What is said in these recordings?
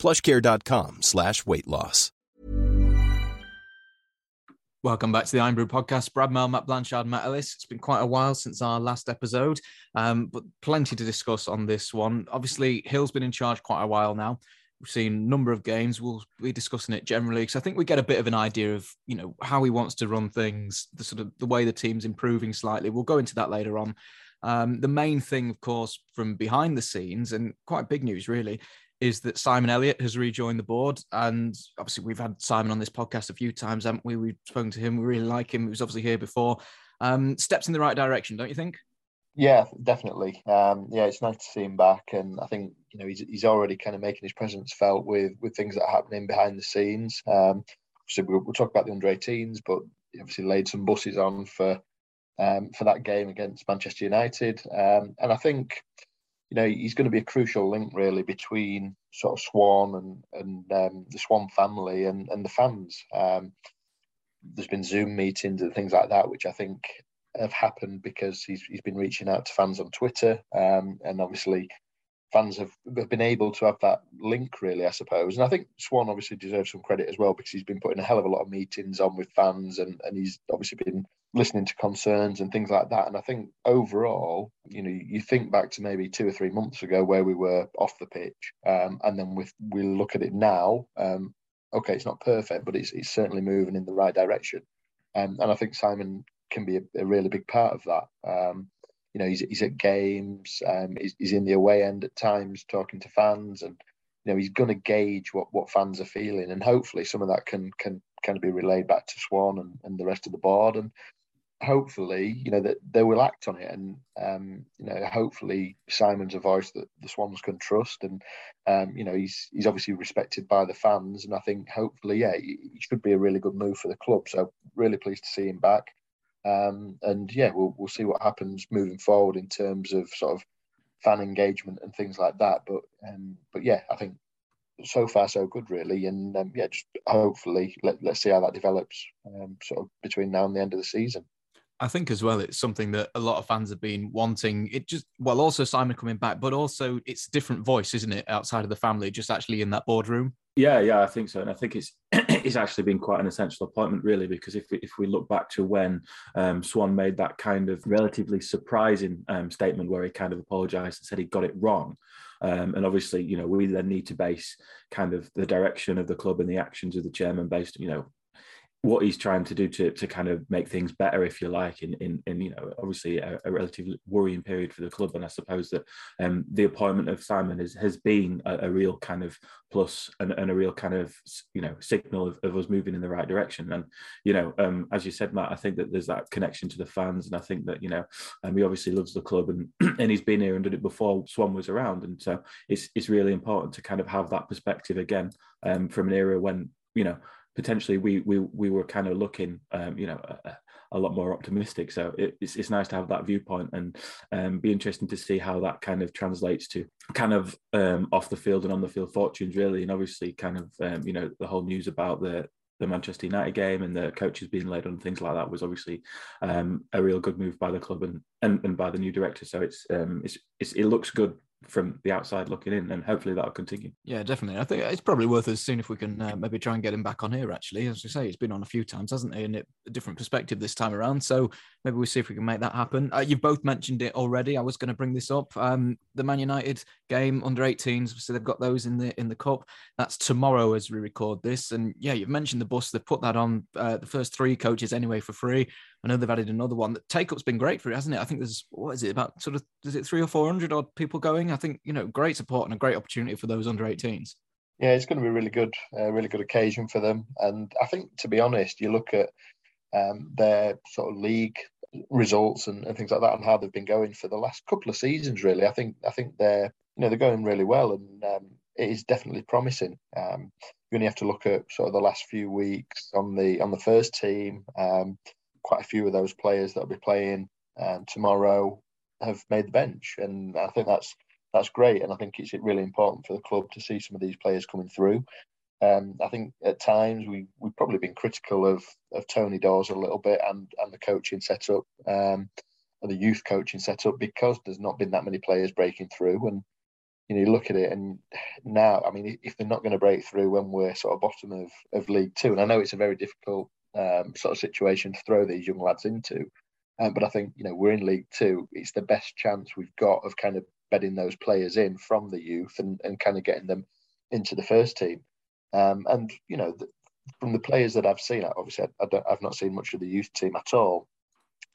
plushcare.com slash weight loss. Welcome back to the Irn-Bru podcast. Brad Mel, Matt Blanchard, Matt Ellis. It's been quite a while since our last episode, um, but plenty to discuss on this one. Obviously, Hill's been in charge quite a while now. We've seen a number of games. We'll be discussing it generally because I think we get a bit of an idea of you know how he wants to run things, the sort of the way the team's improving slightly. We'll go into that later on. Um, the main thing, of course, from behind the scenes and quite big news really, is that Simon Elliott has rejoined the board. And obviously, we've had Simon on this podcast a few times, haven't we? We've spoken to him. We really like him. He was obviously here before. Um, steps in the right direction, don't you think? Yeah, definitely. Um, yeah, it's nice to see him back, and I think you know he's, he's already kind of making his presence felt with with things that are happening behind the scenes. Um, so we'll, we'll talk about the under 18s, but obviously laid some buses on for um, for that game against Manchester United, um, and I think you know he's going to be a crucial link really between sort of Swann and and um, the Swann family and and the fans. Um, there's been Zoom meetings and things like that, which I think have happened because he's he's been reaching out to fans on Twitter, um, and obviously fans have, have been able to have that link really, I suppose. And I think Swann obviously deserves some credit as well because he's been putting a hell of a lot of meetings on with fans, and and he's obviously been listening to concerns and things like that. And I think overall, you know, you think back to maybe two or three months ago where we were off the pitch, um, and then with we look at it now. Um, okay, it's not perfect, but it's it's certainly moving in the right direction. Um, and I think Simon can be a, a really big part of that. Um, you know, he's, he's at games, um, he's, he's in the away end at times talking to fans, and you know he's going to gauge what, what fans are feeling, and hopefully some of that can can kind of be relayed back to Swann and, and the rest of the board, and hopefully you know that they will act on it, and um, you know hopefully Simon's a voice that the Swanns can trust, and um, you know he's he's obviously respected by the fans, and I think hopefully yeah, he should be a really good move for the club. So really pleased to see him back. Um, and yeah, we'll we'll see what happens moving forward in terms of sort of fan engagement and things like that. But um, but yeah, I think so far so good really, and um, yeah, just hopefully let let's see how that develops um, sort of between now and the end of the season. I think as well, it's something that a lot of fans have been wanting. It just, well, also Simon coming back, but also it's a different voice, isn't it, outside of the family, just actually in that boardroom? Yeah, yeah, I think so, and I think it's it's actually been quite an essential appointment, really, because if we, if we look back to when um, Swann made that kind of relatively surprising um, statement where he kind of apologised and said he got it wrong, um, and obviously, you know, we then need to base kind of the direction of the club and the actions of the chairman based, you know, what he's trying to do to, to kind of make things better, if you like, in in, in you know obviously a, a relatively worrying period for the club, and I suppose that um, the appointment of Simon is, has been a, a real kind of plus and, and, a real kind of you know signal of, of, us moving in the right direction. And you know, um, as you said, Matt, I think that there's that connection to the fans, and I think that you know, um, he obviously loves the club, and and he's been here and did it before Swann was around, and so it's it's really important to kind of have that perspective again um, from an era when you know potentially we we we were kind of looking, um, you know, a, a, lot more optimistic. So it, it's it's nice to have that viewpoint and um, be interesting to see how that kind of translates to kind of um, off the field and on the field fortunes really, and obviously kind of um, you know the whole news about the the Manchester United game and the coaches being led on things like that was obviously um, a real good move by the club and, and, and by the new director. So it's, um, it's, it's it looks good from the outside looking in, and hopefully that'll continue. Yeah, definitely. I think it's probably worth us seeing if we can uh, maybe try and get him back on here. Actually, as you say, he's been on a few times, hasn't he? And it, a different perspective this time around. So maybe we'll see if we can make that happen. Uh, you've both mentioned it already. I was going to bring this up. Um, the Man United game under 18s, so they've got those in the in the cup. That's tomorrow as we record this. And yeah, you've mentioned the bus. They've put that on uh, the first three coaches anyway for free. I know they've added another one. The take up's been great for it, hasn't it? I think there's what is it about sort of is it three or four hundred odd people going? I think you know great support and a great opportunity for those under 18s. Yeah, it's going to be really good, a really good occasion for them. And I think, to be honest, you look at um, their sort of league results and, and, things like that, and how they've been going for the last couple of seasons. Really, I think I think they're you know they're going really well, and um, it is definitely promising. Um, you only have to look at sort of the last few weeks on the on the first team. Um, quite a few of those players that will be playing um, tomorrow have made the bench, and I think that's that's great. And I think it's really important for the club to see some of these players coming through. Um, I think at times we we've probably been critical of of Tony Daws a little bit and and the coaching setup, um, and the youth coaching setup because there's not been that many players breaking through. And you know, you look at it, and now, I mean, if they're not going to break through when we're sort of bottom of of League Two, and I know it's a very difficult um, sort of situation to throw these young lads into, um, but I think you know we're in League Two. It's the best chance we've got of kind of bedding those players in from the youth and, and kind of getting them into the first team. Um, and you know, the, from the players that I've seen, obviously I, I have not seen much of the youth team at all.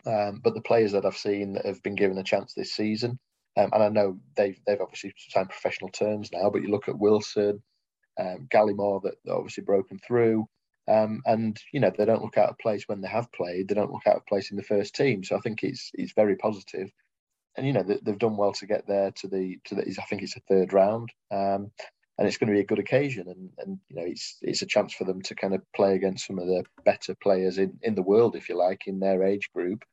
Um, but the players that I've seen that have been given a chance this season, um, and I know they've they've obviously signed professional terms now. But you look at Wilson, um, Gallimore that, that obviously broken through, um, and you know they don't look out of place when they have played. They don't look out of place in the first team. So I think it's it's very positive, and you know they, have done well to get there to the to the. I think it's a third round. Um, and it's going to be a good occasion. And, and you know, it's it's a chance for them to kind of play against some of the better players in, in the world, if you like, in their age group.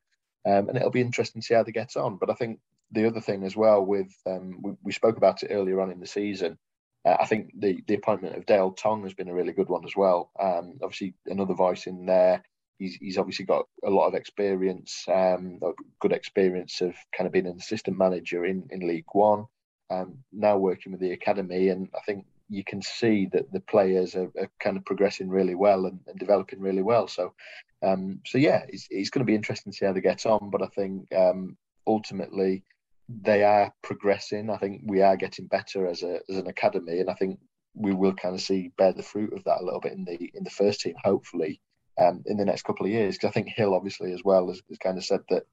Um, and it'll be interesting to see how they get on. But I think the other thing as well, with um, we, we spoke about it earlier on in the season. Uh, I think the the appointment of Dale Tonge has been a really good one as well. Um, obviously, another voice in there. He's, he's obviously got a lot of experience, um, good experience of kind of being an assistant manager in, in League One um, now working with the academy, and I think you can see that the players are, are kind of progressing really well and, and developing really well. So, um, so yeah, it's, it's, going to be interesting to see how they get on. But I think um, ultimately they are progressing. I think we are getting better as a as an academy, and I think we will kind of see bear the fruit of that a little bit in the in the first team, hopefully, um, in the next couple of years. Because I think Hill, obviously, as well, has, has kind of said that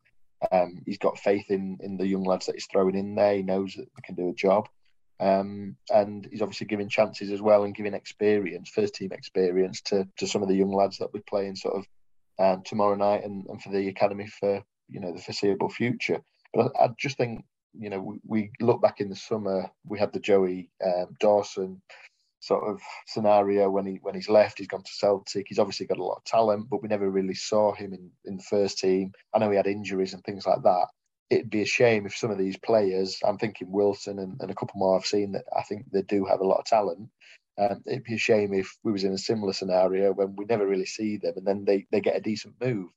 um, he's got faith in in the young lads that he's throwing in there. He knows that they can do a job, um, and he's obviously giving chances as well and giving experience, first team experience to to some of the young lads that we're playing sort of um, tomorrow night and, and for the academy for you know the foreseeable future. But I, I just think you know we, we, look back in the summer, we had the Joey um, Dawson sort of scenario when he when he's left. He's gone to Celtic. He's obviously got a lot of talent, but we never really saw him in, in the first team. I know he had injuries and things like that. It'd be a shame if some of these players, I'm thinking Wilson and, and a couple more I've seen that I think they do have a lot of talent. Um, it'd be a shame if we was in a similar scenario when we never really see them and then they, they get a decent move.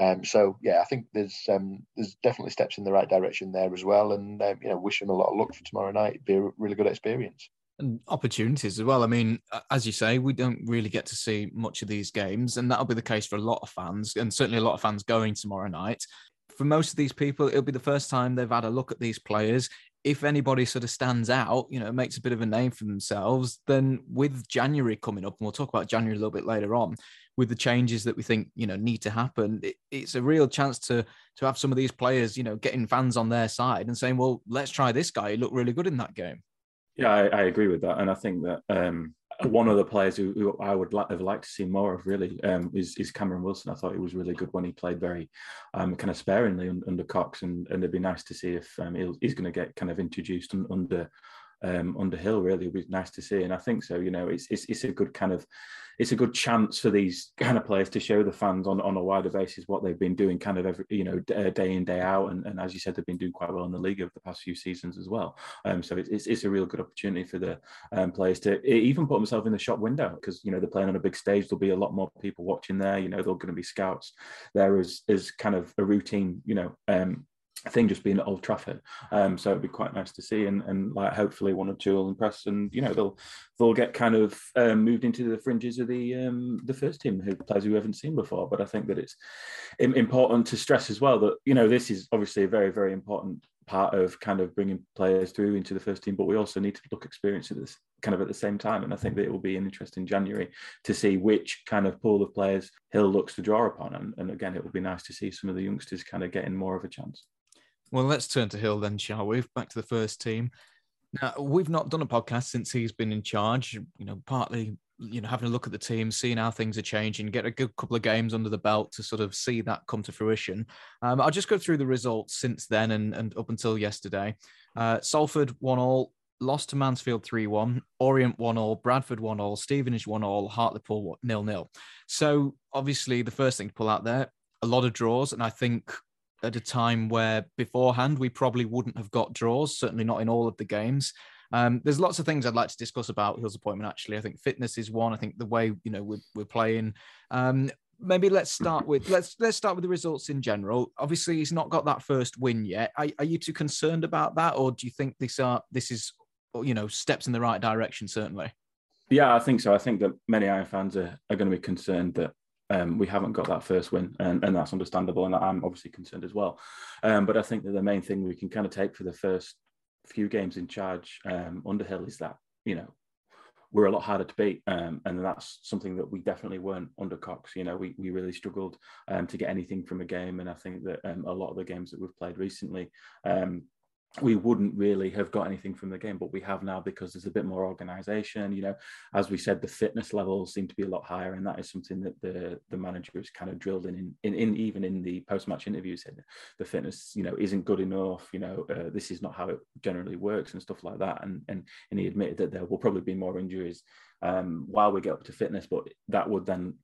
Um, so yeah, I think there's um, there's definitely steps in the right direction there as well. And um, you know, wish them a lot of luck for tomorrow night. It'd be a really good experience and opportunities as well. I mean, as you say, we don't really get to see much of these games, and that'll be the case for a lot of fans, and certainly a lot of fans going tomorrow night. For most of these people, it'll be the first time they've had a look at these players. If anybody sort of stands out, you know, makes a bit of a name for themselves, then with January coming up, and we'll talk about January a little bit later on, with the changes that we think you know need to happen, it, it's a real chance to to have some of these players, you know, getting fans on their side and saying, "Well, let's try this guy. He looked really good in that game." Yeah, I, I, agree with that, and I think that um, one of the players who, who I would have liked to see more of really um, is, is, Cameron Wilson. I thought he was really good when he played very um, kind of sparingly under Cox, and, and it'd be nice to see if um, he's going to get kind of introduced under um, under Hill. Really, would be nice to see, and I think so. You know, it's, it's it's a good kind of it's a good chance for these kind of players to show the fans on, on a wider basis what they've been doing, kind of every you know uh, day in day out, and, and as you said, they've been doing quite well in the league over the past few seasons as well. Um, so it's, it's, it's a real good opportunity for the um, players to even put themselves in the shop window because you know they're playing on a big stage. There'll be a lot more people watching there. You know, they're going to be scouts there as as kind of a routine. You know, um, thing just being at Old Trafford. Um, so it'd be quite nice to see, and, and like hopefully one or two will impress, and you know they'll they'll get kind of um, moved into the fringes of the um, the first team who players who haven't seen before. But I think that it's important to stress as well that you know this is obviously a very very important part of kind of bringing players through into the first team, but we also need to look experience at this kind of at the same time. And I think that it will be an interesting January to see which kind of pool of players Hill looks to draw upon. And, and again, it will be nice to see some of the youngsters kind of getting more of a chance. Well, let's turn to Hill then, shall we? Back to the first team. Now, we've not done a podcast since he's been in charge, you know, partly, you know, having a look at the team, seeing how things are changing, get a good couple of games under the belt to sort of see that come to fruition. Um, I'll just go through the results since then and, and up until yesterday. Uh, Salford one all, lost to Mansfield 3 1, Orient 1 all, Bradford 1 all, Stevenage 1 all, Hartlepool nil nil. So, obviously, the first thing to pull out there, a lot of draws. And I think at a time where beforehand we probably wouldn't have got draws, certainly not in all of the games. Um, there's lots of things I'd like to discuss about Hill's appointment. Actually, I think fitness is one. I think the way you know we're, we're playing. Um, maybe let's start with let's let's start with the results in general. Obviously, he's not got that first win yet. Are, are you too concerned about that, or do you think this are this is you know steps in the right direction? Certainly. Yeah, I think so. I think that many Iron fans are, are going to be concerned that um, we haven't got that first win, and, and that's understandable. And I'm obviously concerned as well. Um, but I think that the main thing we can kind of take for the first few games in charge um, under Hill is that you know we're a lot harder to beat, um, and that's something that we definitely weren't under Cox. You know, we we really struggled um, to get anything from a game, and I think that um, a lot of the games that we've played recently, we wouldn't really have got anything from the game, but we have now because there's a bit more organisation. You know, as we said, the fitness levels seem to be a lot higher, and that is something that the the manager has kind of drilled in in, in, in even in the post match interviews. Said the fitness, you know, isn't good enough. You know, uh, this is not how it generally works and stuff like that. And and and he admitted that there will probably be more injuries um, while we get up to fitness, but that would then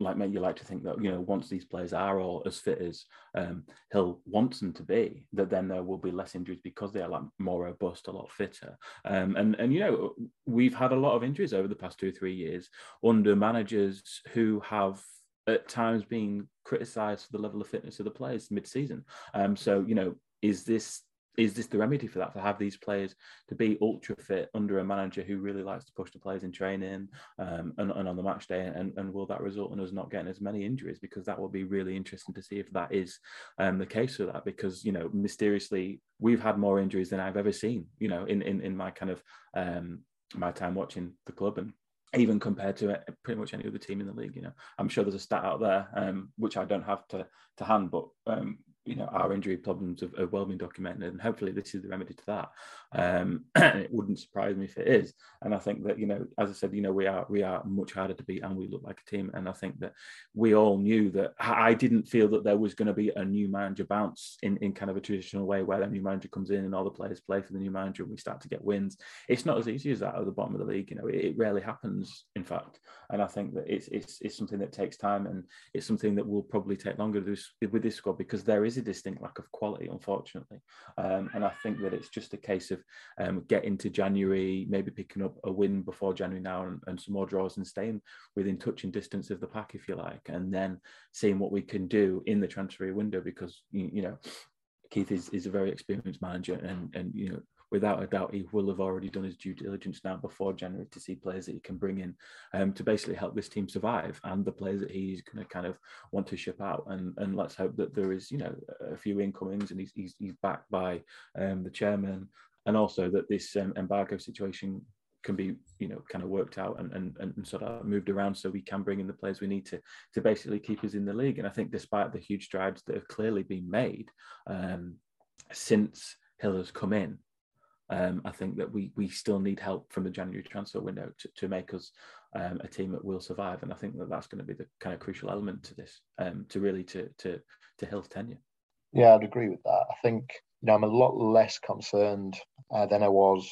like make you like to think that you know once these players are all as fit as um, Hill wants them to be, that then there will be less injuries because they are like more robust, a lot fitter. Um, and and you know we've had a lot of injuries over the past two three years under managers who have at times been criticised for the level of fitness of the players mid-season. Um, so you know is this is this the remedy for that to have these players to be ultra fit under a manager who really likes to push the players in training um, and, and, on the match day and, and will that result in us not getting as many injuries because that will be really interesting to see if that is um, the case for that because you know mysteriously we've had more injuries than I've ever seen you know in in, in my kind of um, my time watching the club and even compared to pretty much any other team in the league. You know, I'm sure there's a stat out there um, which I don't have to to hand, but um, you know our injury problems have, have, well been documented and hopefully this is the remedy to that. Um, it wouldn't surprise me if it is. And i think that you know as i said you know we are we are much harder to beat and we look like a team. And i think that we all knew that i didn't feel that there was going to be a new manager bounce in, in kind of a traditional way where the new manager comes in and all the players play for the new manager and we start to get wins. It's not as easy as that at the bottom of the league you know it, it rarely happens in fact. And i think that it's, it's it's something that takes time and it's something that will probably take longer do with this squad because there is is a distinct lack of quality, unfortunately. Um, and I think that it's just a case of um, getting to January, maybe picking up a win before January now and, and, some more draws and staying within touching distance of the pack, if you like, and then seeing what we can do in the transfer window because, you, you know, Keith is, is a very experienced manager and, and you know, without a doubt, he will have already done his due diligence now before January to see players that he can bring in um, to basically help this team survive and the players that he's going to kind of want to ship out. And and let's hope that there is, you know, a few incomings and he's, he's, he's backed by um, the chairman and also that this um, embargo situation can be you know kind of worked out and, and and sort of moved around so we can bring in the players we need to to basically keep us in the league and i think despite the huge strides that have clearly been made um, since hill has come in um, I think that we we still need help from the January transfer window to, to make us um, a team that will survive, and I think that that's going to be the kind of crucial element to this um, to really to to to Hill's tenure. Yeah, I'd agree with that. I think you know I'm a lot less concerned uh, than I was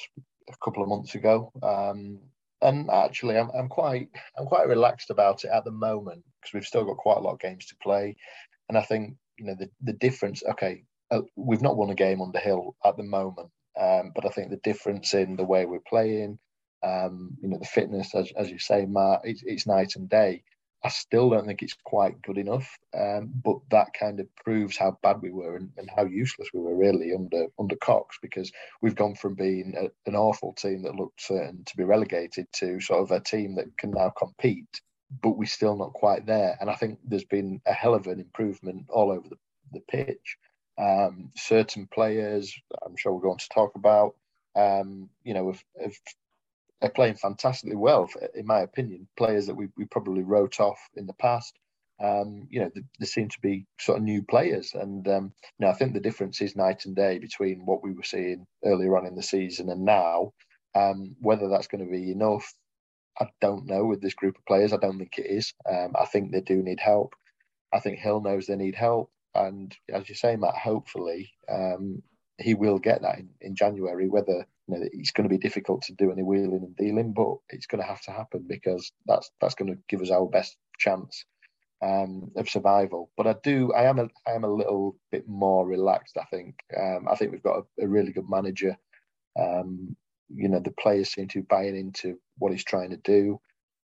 a couple of months ago, um, and actually I'm, I'm quite I'm quite relaxed about it at the moment because we've still got quite a lot of games to play, and I think you know the the difference. Okay, uh, we've not won a game under Hill at the moment, um, but I think the difference in the way we're playing, um, you know, the fitness, as, as you say, Matt, it's, it's night and day. I still don't think it's quite good enough, um, but that kind of proves how bad we were and, and, how useless we were really under under Cox because we've gone from being a, an awful team that looked certain to be relegated to sort of a team that can now compete, but we're still not quite there. And I think there's been a hell of an improvement all over the, the pitch. Um, certain players, I'm sure we're going to talk about, um, you know, are playing fantastically well, in my opinion. Players that we, we probably wrote off in the past. Um, you know, there seem to be sort of new players, and um, you know, I think the difference is night and day between what we were seeing earlier on in the season and now. Um, whether that's going to be enough, I don't know. With this group of players, I don't think it is. Um, I think they do need help. I think Hill knows they need help and as you say, Matt, hopefully um, he will get that in, in January. Whether you know, it's going to be difficult to do any wheeling and dealing, but it's going to have to happen because that's that's going to give us our best chance um, of survival. But I do, I am, a, I am a little bit more relaxed. I think, um, I think we've got a, a really good manager. Um, you know, the players seem to be buying into what he's trying to do.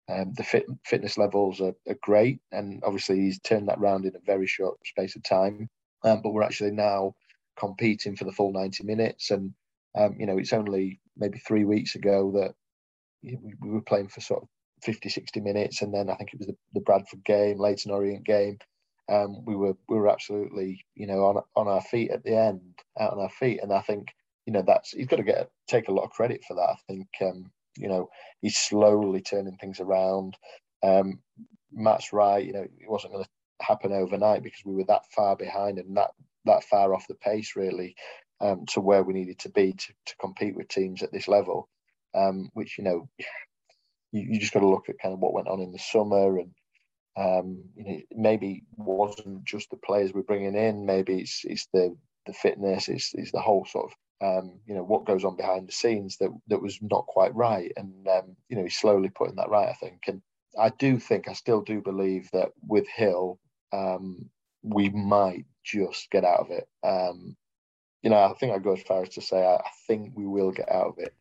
Um, the fit, fitness levels are, are, great, and obviously he's turned that round in a very short space of time. Um, but we're actually now competing for the full 90 minutes, and um, you know, it's only maybe three weeks ago that we, we were playing for sort of 50, 60 minutes, and then I think it was the, the Bradford game, Leyton Orient game. Um, we were we were absolutely you know on on our feet at the end, out on our feet, and I think you know that's he's got to get take a lot of credit for that. I think um, you know he's slowly turning things around. Um, Matt's right, you know it wasn't going to happen overnight because we were that far behind and that that far off the pace really um, to where we needed to be to, to compete with teams at this level. Um, which you know you, you just got to look at kind of what went on in the summer and um, you know, maybe wasn't just the players we're bringing in. Maybe it's it's the the fitness, it's, it's the whole sort of um, you know what goes on behind the scenes that that was not quite right. And um, you know he's slowly putting that right, I think. And I do think I still do believe that with Hill, um, we might just get out of it. Um, you know, I think I go as far as to say I, I think we will get out of it.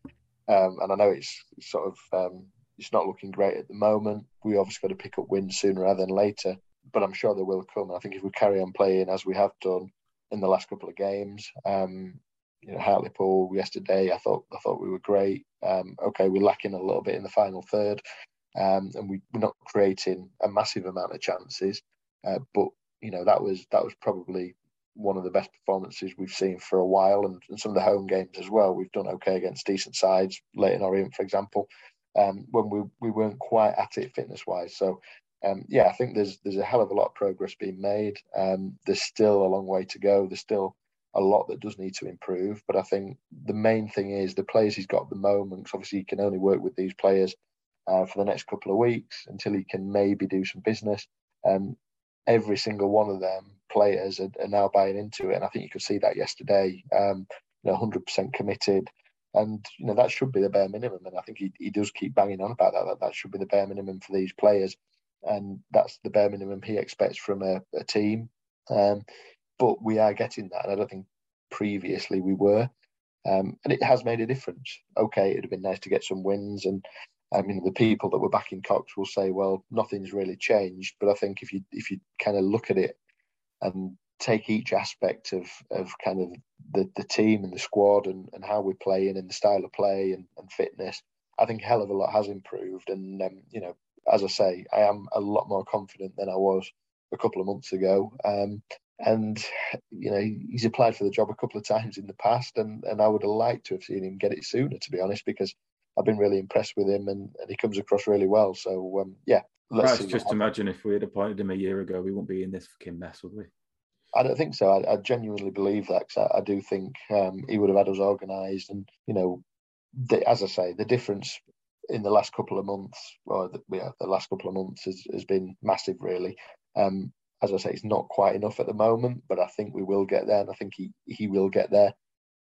Um, and I know it's sort of um, it's not looking great at the moment. We obviously got to pick up wins sooner rather than later, but I'm sure they will come. And I think if we carry on playing as we have done in the last couple of games, um, you know, Hartlepool yesterday, I thought I thought we were great. Um, okay, we're lacking a little bit in the final third, um, and we, are not creating a massive amount of chances. Uh, but you know that was that was probably one of the best performances we've seen for a while, and, and some of the home games as well. We've done okay against decent sides, Leyton Orient, for example um, when we, we weren't quite at it fitness wise. So um, yeah, I think there's there's a hell of a lot of progress being made. Um, there's still a long way to go. There's still a lot that does need to improve. But I think the main thing is the players he's got at the moment. Obviously, he can only work with these players uh, for the next couple of weeks until he can maybe do some business. Um, every single one of them players are, are, now buying into it, and I think you could see that yesterday. Um, you know, 100% committed. And you know that should be the bare minimum, and I think he, he does keep banging on about that. That that should be the bare minimum for these players, and that's the bare minimum he expects from a, a team. Um, but we are getting that, and I don't think previously we were, um, and it has made a difference. Okay, it'd have been nice to get some wins, and I mean the people that were backing Cox will say, well, nothing's really changed. But I think if you if you kind of look at it and take each aspect of of kind of the, the team and the squad and, and how we're playing and the style of play and, and fitness, I think a hell of a lot has improved. And um, you know, as I say, I am a lot more confident than I was a couple of months ago. Um, and you know, he's applied for the job a couple of times in the past, and and I would have liked to have seen him get it sooner, to be honest, because I've been really impressed with him, and, and he comes across really well. So um, yeah, let's just imagine if we had appointed him a year ago, we wouldn't be in this fucking mess, would we? I don't think so. I, I genuinely believe that because I, I, do think um, he would have had us organised, and you know, the, as I say, the difference in the last couple of months, or the, yeah, the last couple of months has, has been massive, really. Um, as I say, it's not quite enough at the moment, but I think we will get there, and I think he he will get there.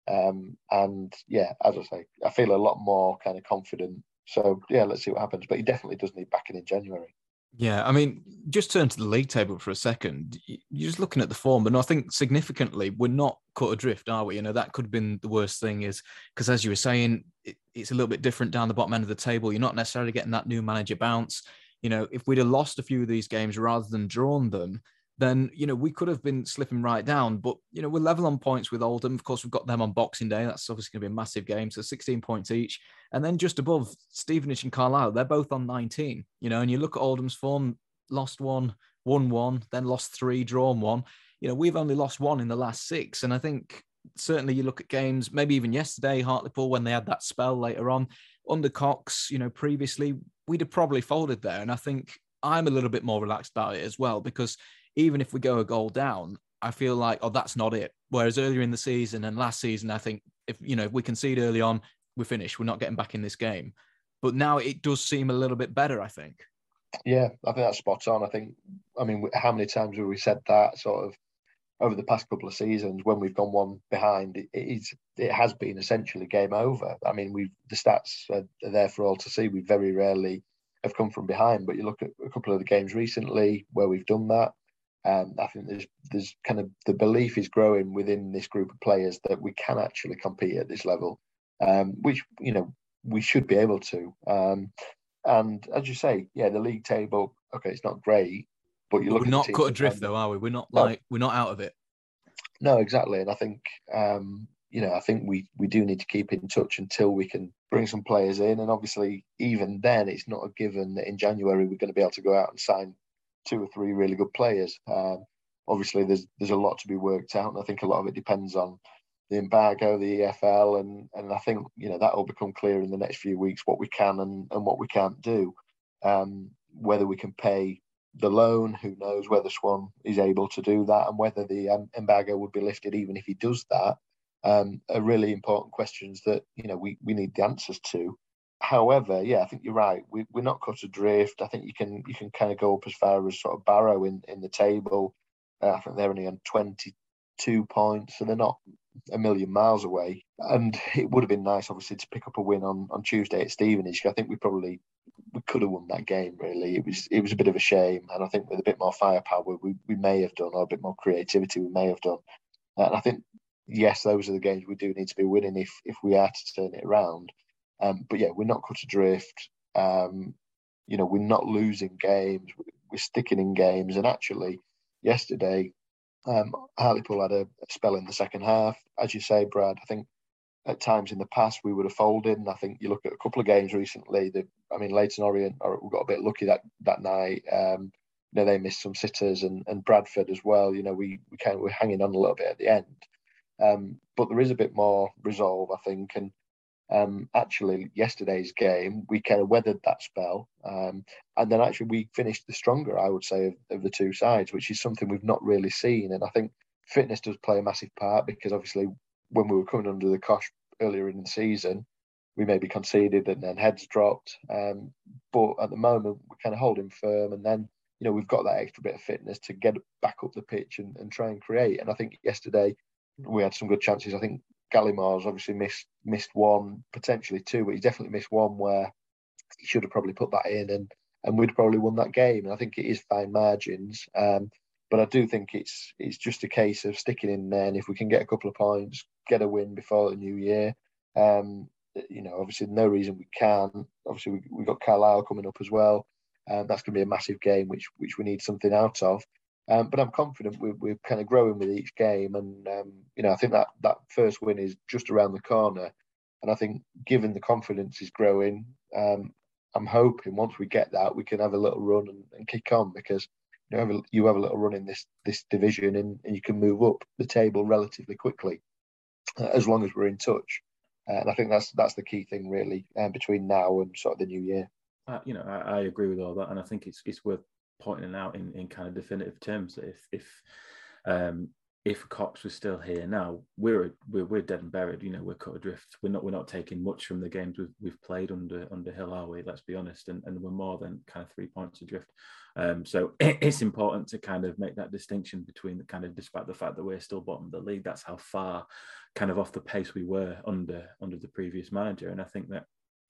Um, and yeah, as I say, I feel a lot more kind of confident. So yeah, let's see what happens. But he definitely does need backing in January. Yeah, I mean, just turn to the league table for a second. You're just looking at the form, and I think significantly, we're not cut adrift, are we? You know, that could have been the worst thing, is because as you were saying, it, it's a little bit different down the bottom end of the table. You're not necessarily getting that new manager bounce. You know, if we'd have lost a few of these games rather than drawn them, then you know we could have been slipping right down. But you know we're level on points with Oldham. Of course, we've got them on Boxing Day. That's obviously going to be a massive game. So 16 points each, and then just above Stevenage and Carlisle, they're both on 19. You know, and you look at Oldham's form, lost one, won one, then lost three, drawn one. You know, we've only lost one in the last six, and I think certainly you look at games, maybe even yesterday, Hartlepool when they had that spell later on under Cox. You know, previously we'd have probably folded there, and I think I'm a little bit more relaxed about it as well because even if we go a goal down, I feel like, oh, that's not it. Whereas earlier in the season and last season, I think if you know if we concede early on, we're finished. We're not getting back in this game. But now it does seem a little bit better. I think. Yeah, I think that's spot on. I think, I mean, how many times have we said that sort of over the past couple of seasons when we've gone one behind, it, is it has been essentially game over. I mean, we've the stats are, are there for all to see. We very rarely have come from behind, but you look at a couple of the games recently where we've done that. Um, I think there's there's kind of the belief is growing within this group of players that we can actually compete at this level, um, which you know we should be able to. Um, and as you say, yeah, the league table, okay, it's not great, but you look. We're not cut adrift though, are we? We're not like no. we're not out of it. No, exactly, and I think um, you know I think we we do need to keep in touch until we can bring some players in, and obviously even then it's not a given that in January we're going to be able to go out and sign two or three really good players. Um, obviously, there's there's a lot to be worked out, and I think a lot of it depends on the embargo, the EFL, and and I think you know that will become clear in the next few weeks what we can and, and what we can't do. Um, whether we can pay the loan, who knows whether Swann is able to do that, and whether the um, embargo would be lifted even if he does that, um, are really important questions that you know we we need the answers to. However, yeah, I think you're right. We, we're not cut adrift. I think you can you can kind of go up as far as sort of Barrow in, in the table. Uh, I think they're only on 22 points, so they're not a million miles away. And it would have been nice, obviously, to pick up a win on, on Tuesday at Stevenage. I think we probably we could have won that game. Really, it was it was a bit of a shame, and I think with a bit more firepower, we, we may have done, or a bit more creativity, we may have done. And I think yes, those are the games we do need to be winning if if we are to turn it around. Um, but yeah, we're not cut adrift. Um, you know, we're not losing games. We're sticking in games. And actually, yesterday, um, Hartlepool had a spell in the second half. As you say, Brad, I think at times in the past we would have folded. And I think you look at a couple of games recently. That I mean, Leyton Orient, we got a bit lucky that that night. Um, you know, they missed some sitters and, and Bradford as well. You know, we we kind of were hanging on a little bit at the end. Um, but there is a bit more resolve, I think, and um, actually yesterday's game we kind of weathered that spell um, and then actually we finished the stronger i would say of, of, the two sides which is something we've not really seen and i think fitness does play a massive part because obviously when we were coming under the cosh earlier in the season we maybe conceded and then heads dropped um, but at the moment we're kind of holding firm and then you know we've got that extra bit of fitness to get back up the pitch and, and try and create and i think yesterday we had some good chances i think Gallimore's obviously missed missed one, potentially two, but he definitely missed one where he should have probably put that in, and and we'd probably won that game. And I think it is fine margins, um, but I do think it's it's just a case of sticking in there. And if we can get a couple of points, get a win before the new year, um, you know, obviously no reason we can. Obviously we we got Carlisle coming up as well. Um, that's going to be a massive game, which which we need something out of. Um, but I'm confident we're, we're kind of growing with each game, and um, you know I think that that first win is just around the corner, and I think given the confidence is growing, um, I'm hoping once we get that we can have a little run and, and kick on because you know you have a little run in this this division and, and you can move up the table relatively quickly as long as we're in touch, uh, and I think that's that's the key thing really um, between now and sort of the new year. Uh, you know, I, I, agree with all that, and I think it's it's worth pointing out in, in kind of definitive terms that if if um, if Cox was still here now, we're, we're we're dead and buried. You know, we're cut adrift. We're not we're not taking much from the games we've we've played under under Hill, are we? Let's be honest. And and we're more than kind of three points adrift. Um, so it's important to kind of make that distinction between the kind of despite the fact that we're still bottom of the league, that's how far kind of off the pace we were under under the previous manager. And I think that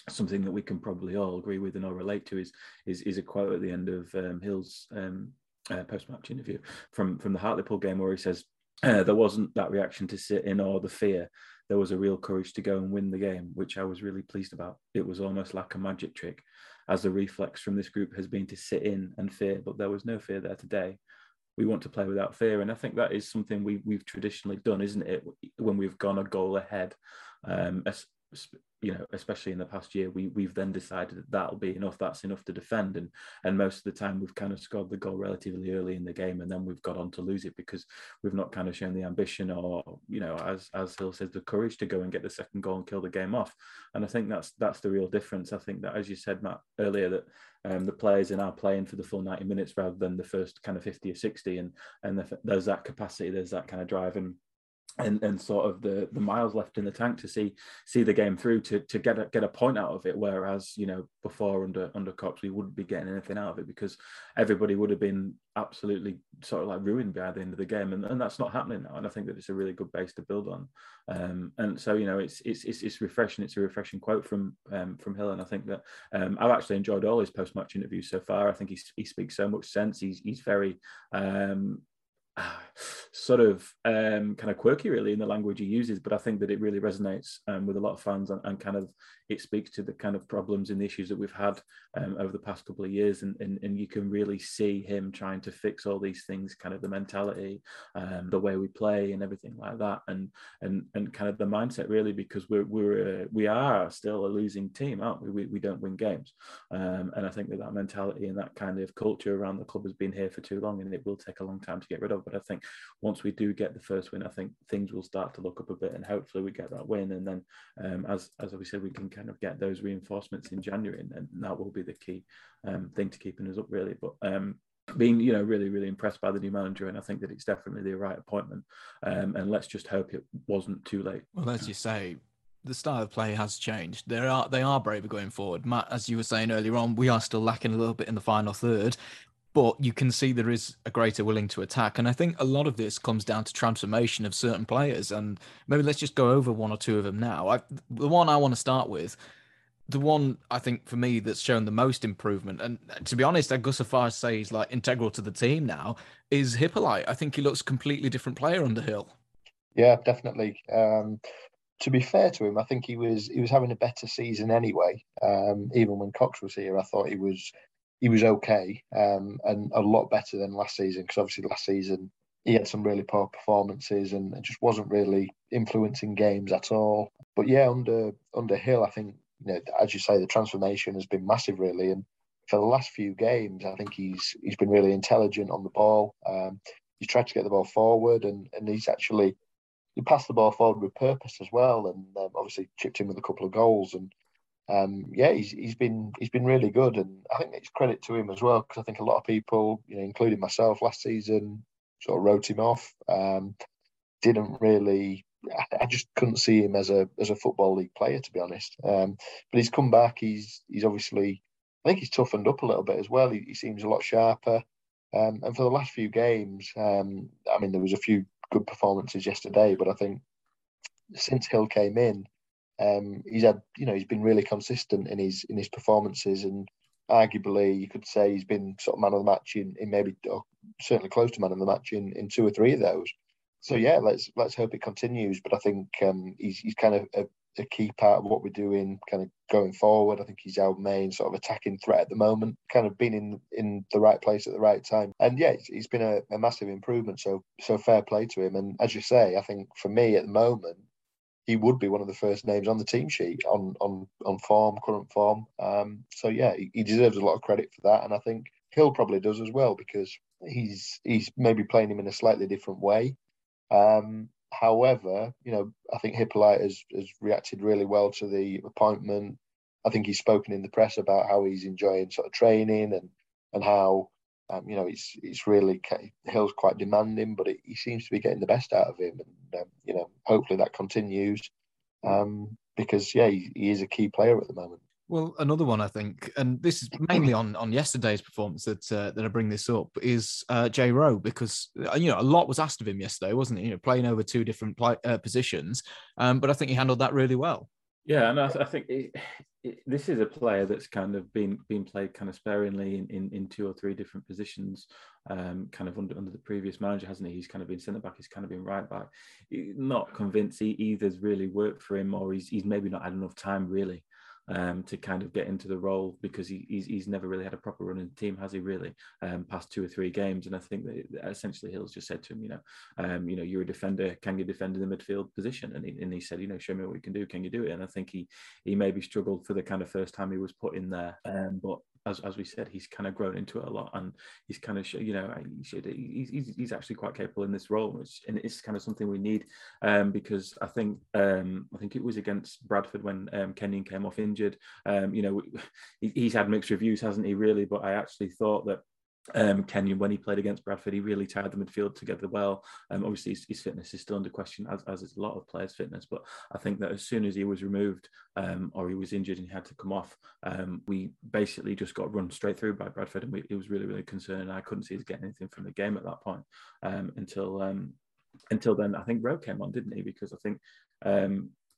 something that we can probably all agree with and all relate to is is, is a quote at the end of um, Hill's um, uh, post-match interview from from the Hartlepool game where he says uh, there wasn't that reaction to sit in or the fear. There was a real courage to go and win the game, which I was really pleased about. It was almost like a magic trick, as the reflex from this group has been to sit in and fear, but there was no fear there today. We want to play without fear, and I think that is something we, we've traditionally done, isn't it? When we've gone a goal ahead, um, you know, especially in the past year, we we've then decided that that'll be enough. That's enough to defend, and and most of the time we've kind of scored the goal relatively early in the game, and then we've got on to lose it because we've not kind of shown the ambition or you know, as as Hill says, the courage to go and get the second goal and kill the game off. And I think that's that's the real difference. I think that as you said, Matt earlier, that um, the players are now playing for the full ninety minutes rather than the first kind of fifty or sixty, and and the, there's that capacity, there's that kind of drive and and and sort of the the miles left in the tank to see see the game through to to get a, get a point out of it. Whereas you know before under under Cox we wouldn't be getting anything out of it because everybody would have been absolutely sort of like ruined by the end of the game. And, and that's not happening now. And I think that it's a really good base to build on. Um, and so you know it's, it's it's it's refreshing. It's a refreshing quote from um, from Hill. And I think that um, I've actually enjoyed all his post match interviews so far. I think he, he speaks so much sense. He's he's very um, sort of um, kind of quirky really in the language he uses, but I think that it really resonates um, with a lot of fans and, and, kind of it speaks to the kind of problems and issues that we've had um, over the past couple of years, and, and, and you can really see him trying to fix all these things, kind of the mentality, um, the way we play, and everything like that, and and and kind of the mindset really, because we're we're uh, we are still a losing team, aren't we? We, we don't win games, um, and I think that that mentality and that kind of culture around the club has been here for too long, and it will take a long time to get rid of. But I think once we do get the first win, I think things will start to look up a bit, and hopefully we get that win, and then um, as as we said, we can kind of get those reinforcements in January, and, and that will be the key um, thing to keeping us up really. But um, being you know really really impressed by the new manager and i think that it's definitely the right appointment um, and let's just hope it wasn't too late. Well as you say the style of play has changed. They are they are braver going forward. Matt as you were saying earlier on we are still lacking a little bit in the final third but you can see there is a greater willing to attack. And I think a lot of this comes down to transformation of certain players. And maybe let's just go over one or two of them now. I, the one I want to start with, the one I think for me that's shown the most improvement, and to be honest, I go so far as say he's like integral to the team now, is Hippolyte. I think he looks a completely different player under Hill. Yeah, definitely. Um, to be fair to him, I think he was he was having a better season anyway. Um, even when Cox was here, I thought he was he was okay um, and a lot better than last season because obviously last season he had some really poor performances and just wasn't really influencing games at all. But yeah, under under Hill, I think you know as you say, the transformation has been massive really. And for the last few games, I think he's he's been really intelligent on the ball. Um, he's tried to get the ball forward and and he's actually he passed the ball forward with purpose as well, and um, obviously chipped in with a couple of goals. And um, yeah, he's, he's been he's been really good, and I think it's credit to him as well because I think a lot of people, you know, including myself, last season sort of wrote him off. Um, didn't really, I just couldn't see him as a as a football league player to be honest. Um, but he's come back. He's he's obviously, I think he's toughened up a little bit as well. He, he seems a lot sharper. Um, and for the last few games, um, I mean, there was a few good performances yesterday, but I think since Hill came in, um, he's had, you know, he's been really consistent in his in his performances, and arguably you could say he's been sort of man of the match in, in maybe certainly close to man of the match in, in two or three of those. So yeah, let's let's hope it continues. But I think um, he's he's kind of a, a, key part of what we're doing, kind of going forward. I think he's our main sort of attacking threat at the moment. Kind of been in in the right place at the right time, and yeah, he's been a, a massive improvement. So so fair play to him. And as you say, I think for me at the moment, he would be one of the first names on the team sheet on on on form, current form. Um, so yeah, he, he, deserves a lot of credit for that, and I think Hill probably does as well because he's he's maybe playing him in a slightly different way. Um, however, you know, I think Hippolyte has, has reacted really well to the appointment. I think he's spoken in the press about how he's enjoying sort of training and and how um, you know, it's it's really Hill's quite demanding, but it, he seems to be getting the best out of him, and um, you know, hopefully that continues um, because yeah, he, he, is a key player at the moment. Well, another one I think, and this is mainly on on yesterday's performance that uh, that I bring this up is uh, Jai Rowe because uh, you know a lot was asked of him yesterday, wasn't it? You know, playing over two different play, uh, positions, um, but I think he handled that really well. Yeah, and I, I think it, it, this is a player that's kind of been been played kind of sparingly in, in, in two or three different positions, um, kind of under, under the previous manager, hasn't he? He's kind of been centre back, he's kind of been right back. Not convinced he either's really worked for him, or he's he's maybe not had enough time really um, to kind of get into the role because he, he's, he's never really had a proper running team, has he really? Um, past two or three games, and I think that essentially Hill's just said to him, you know, um, you know, you're a defender, can you defend in the midfield position? And he, and he said, you know, show me what you can do, can you do it? And I think he he maybe struggled for the kind of first time he was put in there, um, but as, as we said, he's kind of grown into it a lot, and he's kind of you know he should, he's, he's actually quite capable in this role, which and it's kind of something we need um, because I think um, I think it was against Bradford when um, Kenyon came off injured. Um, you know, he, he's had mixed reviews, hasn't he? Really, but I actually thought that Um, Kenyon, when he played against Bradford, he really tied the midfield together well. Um, obviously, his, his, fitness is still under question, as, as is a lot of players' fitness. But I think that as soon as he was removed um, or he was injured and he had to come off, um, we basically just got run straight through by Bradford, and we, it was really, really concerning. I couldn't see us getting anything from the game at that point um, until um, until then. I think Rowe came on, didn't he? Because I think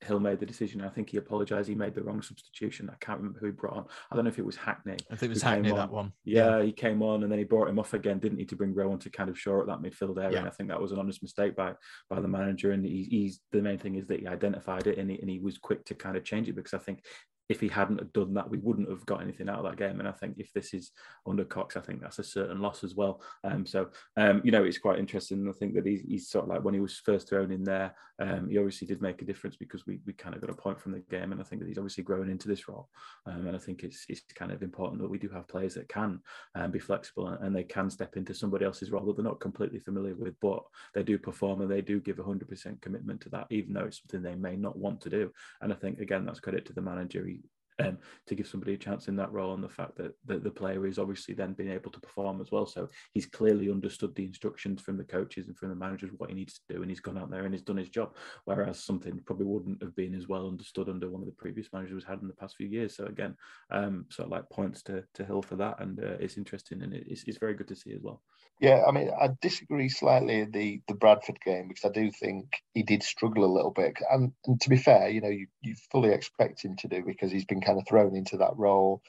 Hill made the decision. I think he apologised. He made the wrong substitution. I can't remember who he brought on. I don't know if it was Hackney. I think it was Hackney that one. Yeah, yeah, he came on and then he brought him off again. Didn't need to bring Rowe on to kind of shore up that midfield area. Yeah. And I think that was an honest mistake by by the manager. And he, he's the main thing is that he identified it and he, and he was quick to kind of change it because I think if he hadn't done that, we wouldn't have got anything out of that game. And I think if this is under Cox, I think that's a certain loss as well. Um, so um, you know, it's quite interesting. I think that he's, he's, sort of like when he was first thrown in there, um, he obviously did make a difference because we, we kind of got a point from the game, and I think that he's obviously growing into this role. Um, and I think it's it's kind of important that we do have players that can um, be flexible and, and, they can step into somebody else's role that they're not completely familiar with, but they do perform and they do give 100% commitment to that, even though it's something they may not want to do. And I think again, that's credit to the manager. He, um, to give somebody a chance in that role and the fact that, the player is obviously then being able to perform as well. So he's clearly understood the instructions from the coaches and from the managers what he needs to do, and he's gone out there and he's done his job. Whereas something probably wouldn't have been as well understood under one of the previous managers we've had in the past few years. So again, um, sort of like points to, to Hill for that, and uh, it's interesting and it's, it's very good to see as well. Yeah, I mean, I disagree slightly in the the Bradford game because I do think he did struggle a little bit. And, and to be fair, you know, you, you fully expect him to do because he's been kind of thrown into that role.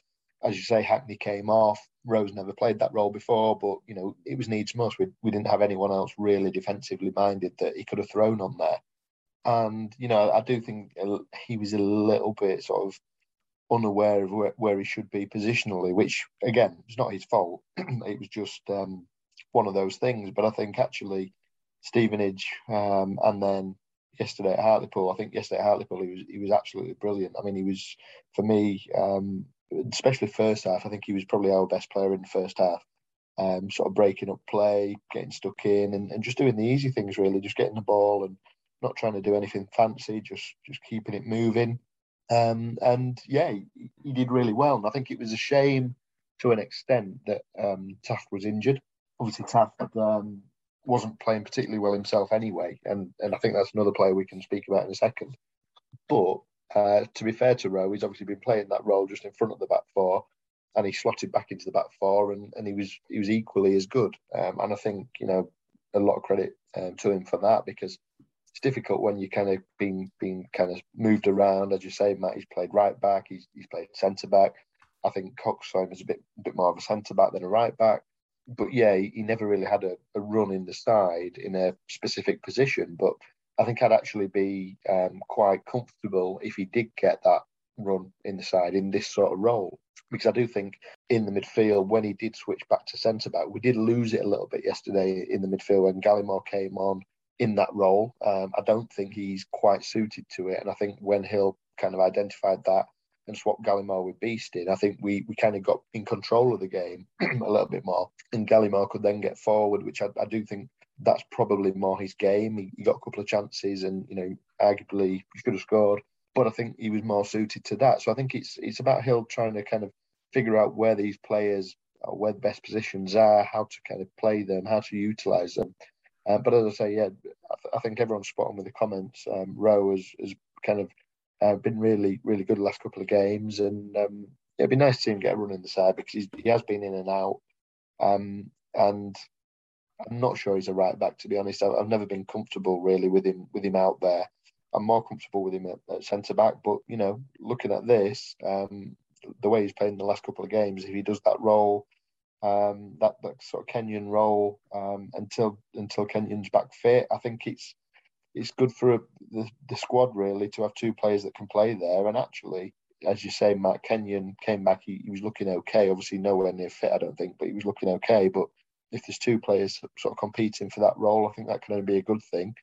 As you say, Hackney came off. Rowe's never played that role before, but you know, it was needs must. We, we didn't have anyone else really defensively minded that he could have thrown on there. And you know, I do think he was a little bit sort of unaware of where, where he should be positionally, which again was not his fault. it was just um, one of those things. But I think actually Stevenage um, and then yesterday at Hartlepool, I think yesterday at Hartlepool he was he was absolutely brilliant. I mean, he was for me, um, especially first half. I think he was probably our best player in the first half. Um, sort of breaking up play, getting stuck in, and, and just doing the easy things really, just getting the ball and not trying to do anything fancy, just just keeping it moving. Um, and yeah, he, he, did really well. And I think it was a shame to an extent that um, Taft was injured obviously Taft um, wasn't playing particularly well himself anyway, and and I think that's another player we can speak about in a second. But uh, to be fair to Rowe, he's obviously been playing that role just in front of the back four, and he slotted back into the back four, and, and he was he was equally as good. Um, and I think you know a lot of credit um, to him for that because it's difficult when you kind of been being kind of moved around, as you say, Matt. He's played right back, he's he's played centre back. I think Cox is a bit a bit more of a centre back than a right back but yeah, he never really had a, a, run in the side in a specific position. But I think I'd actually be um, quite comfortable if he did get that run in the side in this sort of role. Because I do think in the midfield, when he did switch back to centre back, we did lose it a little bit yesterday in the midfield when Gallimore came on in that role. Um, I don't think he's quite suited to it. And I think when Hill kind of identified that and swap Gallimore with Beestin, I think we, we kind of got in control of the game a little bit more. And Gallimore could then get forward, which I, I do think that's probably more his game. He, he, got a couple of chances and, you know, arguably he could have scored, but I think he was more suited to that. So I think it's it's about Hill trying to kind of figure out where these players, where the best positions are, how to kind of play them, how to utilise them. Uh, but as I say, yeah, I, th- I, think everyone's spot on with the comments. Um, Rowe has, has kind of uh, been really, really good the last couple of games, and um, it'd be nice to see him get a run in the side because he has been in and out. Um, and I'm not sure he's a right back to be honest. I've, I've, never been comfortable really with him with him out there. I'm more comfortable with him at, at centre back, but you know, looking at this, um, the way he's played in the last couple of games, if he does that role, um, that, that sort of Kenyon role um, until until Kenyon's back fit, I think it's it's good for a, the, the squad really to have two players that can play there. And actually, as you say, Matt Kenyon came back. He, he was looking okay. Obviously, nowhere near fit, I don't think, but he was looking okay. But if there's two players sort of competing for that role, I think that can only be a good thing.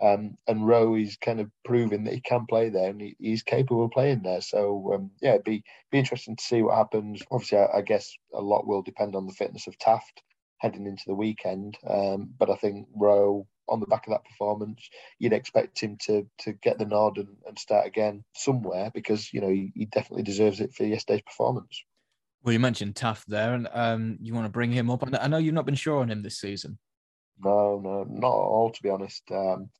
Um, and Rowe is kind of proving that he can play there and he, he's capable of playing there. So um, yeah, it'd be be interesting to see what happens. Obviously, I, I, guess a lot will depend on the fitness of Taft heading into the weekend. Um, but I think Rowe on the back of that performance, you'd expect him to to get the nod and, and start again somewhere because you know he, he definitely deserves it for yesterday's performance. Well, you mentioned Taft there, and um, you want to bring him up. I know you've not been sure on him this season. No, no, not at all. To be honest, um,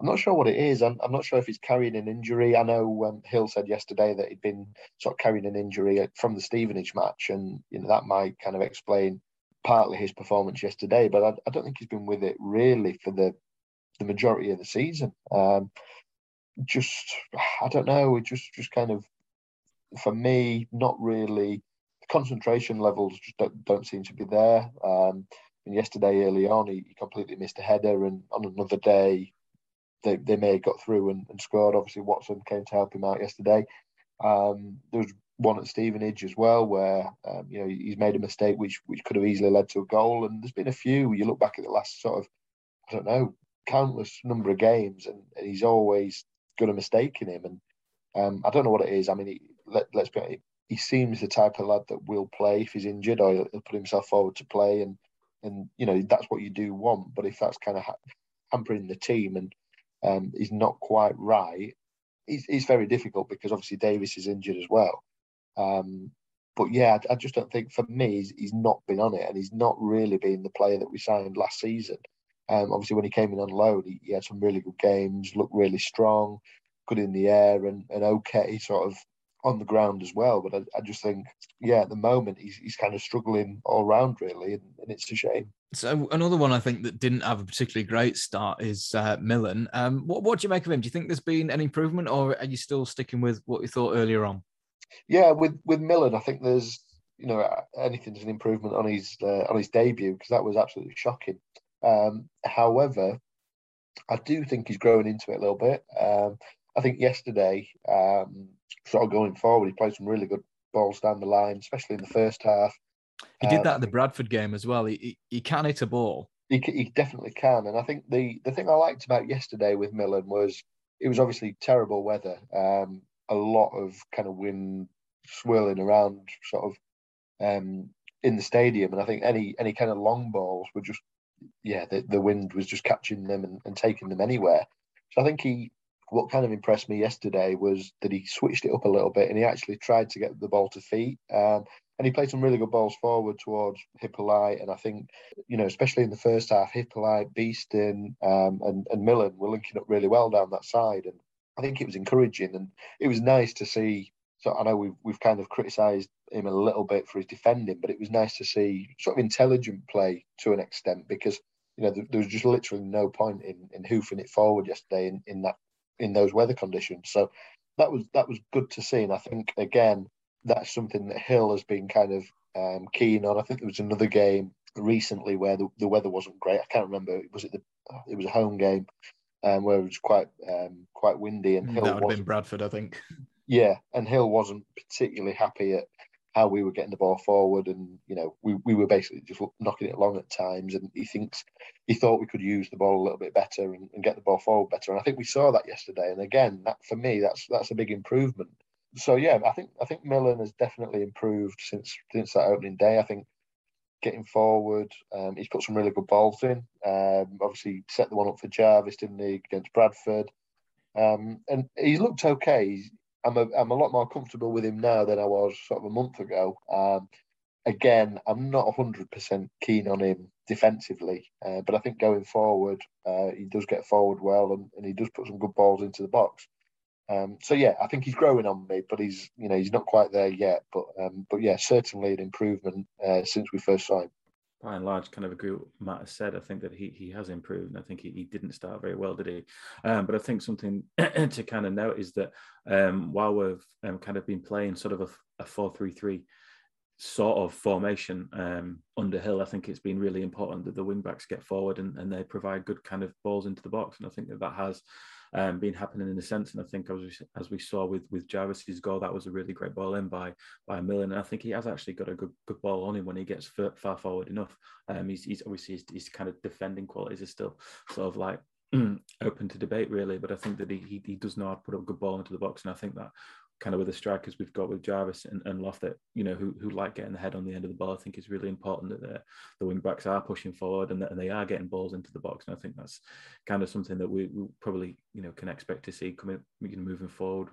I'm not sure what it is. I'm, I'm not sure if he's carrying an injury. I know um, Hill said yesterday that he'd been sort of carrying an injury from the Stevenage match, and you know that might kind of explain partly his performance yesterday. But I, I don't think he's been with it really for the the majority of the season. Um, just I don't know. It just just kind of for me, not really The concentration levels just don't, don't seem to be there. Um, and yesterday, early on, he, he, completely missed a header, and on another day, they, they may have got through and, and scored. Obviously, Watson came to help him out yesterday. Um, there was one at Stevenage as well, where um, you know he's made a mistake which which could have easily led to a goal. And there's been a few. You look back at the last sort of, I don't know, countless number of games, and, and he's always got a mistake in him. And um, I don't know what it is. I mean, he, let, us be he seems the type of lad that will play if he's injured or he'll, he'll, put himself forward to play and and you know that's what you do want but if that's kind of ha- hampering the team and um, he's not quite right it's, it's very difficult because obviously Davis is injured as well um, but yeah I, I, just don't think for me he's, he's, not been on it and he's not really been the player that we signed last season um, obviously when he came in on loan he, he had some really good games looked really strong good in the air and, and okay sort of on the ground as well. But I, I, just think, yeah, at the moment he's, he's kind of struggling all round really, and, and, it's a shame. So another one I think that didn't have a particularly great start is uh, Millen. Um, what what do you make of him? Do you think there's been an improvement, or are you still sticking with what you thought earlier on? Yeah, with with Millen, I think there's you know anything's an improvement on his uh, on his debut because that was absolutely shocking. Um, however, I do think he's growing into it a little bit. Um, I think yesterday, um, sort of going forward, he played some really good balls down the line, especially in the first half. He did that at the Bradford game as well. He, he, he can hit a ball. He, he definitely can. And I think the, the thing I liked about yesterday with Millen was it was obviously terrible weather, um, a lot of kind of wind swirling around sort of um, in the stadium. And I think any any kind of long balls were just, yeah, the, the wind was just catching them and, and taking them anywhere. So I think he what kind of impressed me yesterday was that he switched it up a little bit and he actually tried to get the ball to feet. Um, and he played some really good balls forward towards Hippolyte. And I think, you know, especially in the first half, Hippolyte, Beestin, um, and, and Millen were linking up really well down that side. And I think it was encouraging and it was nice to see. So I know we've, we've kind of criticised him a little bit for his defending, but it was nice to see sort of intelligent play to an extent because you know, there, there, was just literally no point in, in hoofing it forward yesterday in, in that in those weather conditions. So that was that was good to see, and I think again that's something that Hill has been kind of um, keen on. I think there was another game recently where the, the weather wasn't great. I can't remember. Was it the? It was a home game um, where it was quite um, quite windy, and Hill that would have been Bradford, I think. Yeah, and Hill wasn't particularly happy at how we were getting the ball forward, and you know we, we were basically just knocking it along at times. And he thinks he thought we could use the ball a little bit better and, and, get the ball forward better. And I think we saw that yesterday. And again, that for me, that's that's a big improvement. So yeah, I think I think Millen has definitely improved since since that opening day. I think getting forward, um, he's put some really good balls in. Um, obviously, set the one up for Jarvis, didn't he, against Bradford? Um, and he looked okay. He's, I'm a, I'm a lot more comfortable with him now than I was sort of a month ago. Um, again, I'm not 100% keen on him defensively, uh, but I think going forward, uh, he does get forward well and, and, he does put some good balls into the box. Um, so yeah, I think he's growing on me, but he's you know he's not quite there yet. But um, but yeah, certainly an improvement uh, since we first saw him by and large kind of agree with what Matt has said. I think that he he has improved. And I think he, he didn't start very well, did he? Um, but I think something to kind of note is that um, while we've um, kind of been playing sort of a, 4-3-3 sort of formation um, under Hill, I think it's been really important that the wing backs get forward and, and they provide good kind of balls into the box. And I think that that has um, been happening in a sense. And I think as we, as we saw with with Jarvis's goal, that was a really great ball in by by Millen. And I think he has actually got a good good ball on him when he gets far, far forward enough. Um, he's, he's obviously his, his kind of defending qualities are still sort of like open to debate really, but I think that he, he, he does know how to put a good ball into the box, and I think that kind of with the strikers we've got with Jarvis and, and Lothett, you know, who, who like getting the head on the end of the ball. I think it's really important that the, the wing backs are pushing forward and that and they are getting balls into the box. And I think that's kind of something that we, we probably, you know, can expect to see coming, you know, moving forward